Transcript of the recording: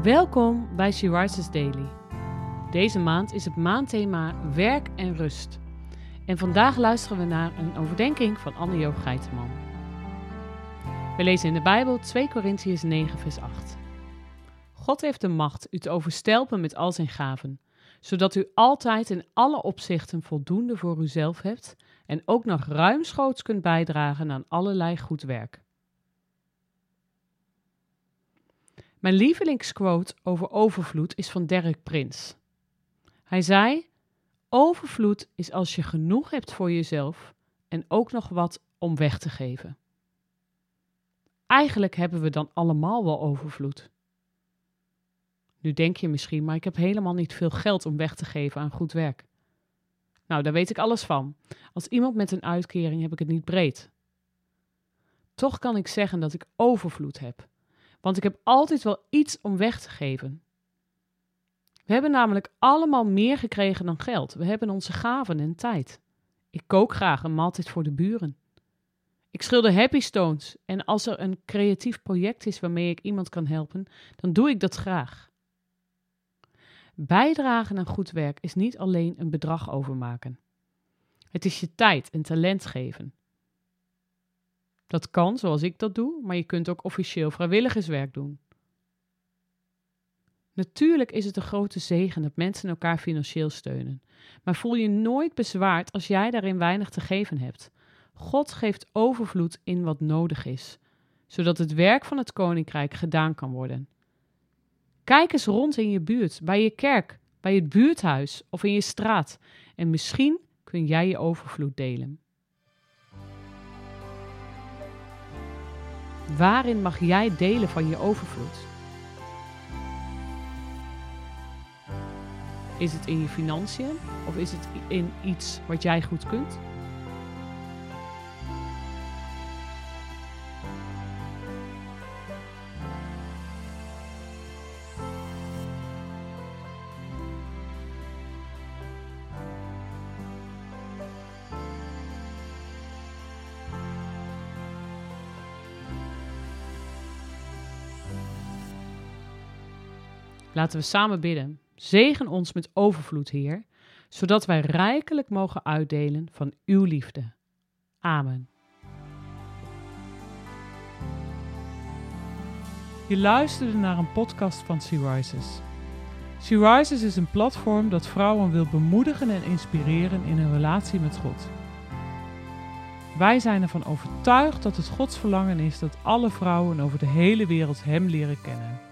Welkom bij She Rises Daily. Deze maand is het maandthema werk en rust. En vandaag luisteren we naar een overdenking van Anne-Joop Geiteman. We lezen in de Bijbel 2 Korintiërs 9 vers 8. God heeft de macht u te overstelpen met al zijn gaven, zodat u altijd in alle opzichten voldoende voor uzelf hebt en ook nog ruimschoots kunt bijdragen aan allerlei goed werk. Mijn lievelingsquote over overvloed is van Derek Prins. Hij zei: Overvloed is als je genoeg hebt voor jezelf en ook nog wat om weg te geven. Eigenlijk hebben we dan allemaal wel overvloed. Nu denk je misschien, maar ik heb helemaal niet veel geld om weg te geven aan goed werk. Nou, daar weet ik alles van. Als iemand met een uitkering heb ik het niet breed. Toch kan ik zeggen dat ik overvloed heb want ik heb altijd wel iets om weg te geven. We hebben namelijk allemaal meer gekregen dan geld. We hebben onze gaven en tijd. Ik kook graag een maaltijd voor de buren. Ik schilder happy stones en als er een creatief project is waarmee ik iemand kan helpen, dan doe ik dat graag. Bijdragen aan goed werk is niet alleen een bedrag overmaken. Het is je tijd en talent geven. Dat kan, zoals ik dat doe, maar je kunt ook officieel vrijwilligerswerk doen. Natuurlijk is het een grote zegen dat mensen elkaar financieel steunen, maar voel je nooit bezwaard als jij daarin weinig te geven hebt. God geeft overvloed in wat nodig is, zodat het werk van het koninkrijk gedaan kan worden. Kijk eens rond in je buurt, bij je kerk, bij het buurthuis of in je straat en misschien kun jij je overvloed delen. Waarin mag jij delen van je overvloed? Is het in je financiën of is het in iets wat jij goed kunt? Laten we samen bidden. Zegen ons met overvloed, Heer, zodat wij rijkelijk mogen uitdelen van uw liefde. Amen. Je luisterde naar een podcast van Sea Rises. Sea Rises is een platform dat vrouwen wil bemoedigen en inspireren in hun relatie met God. Wij zijn ervan overtuigd dat het Gods verlangen is dat alle vrouwen over de hele wereld Hem leren kennen.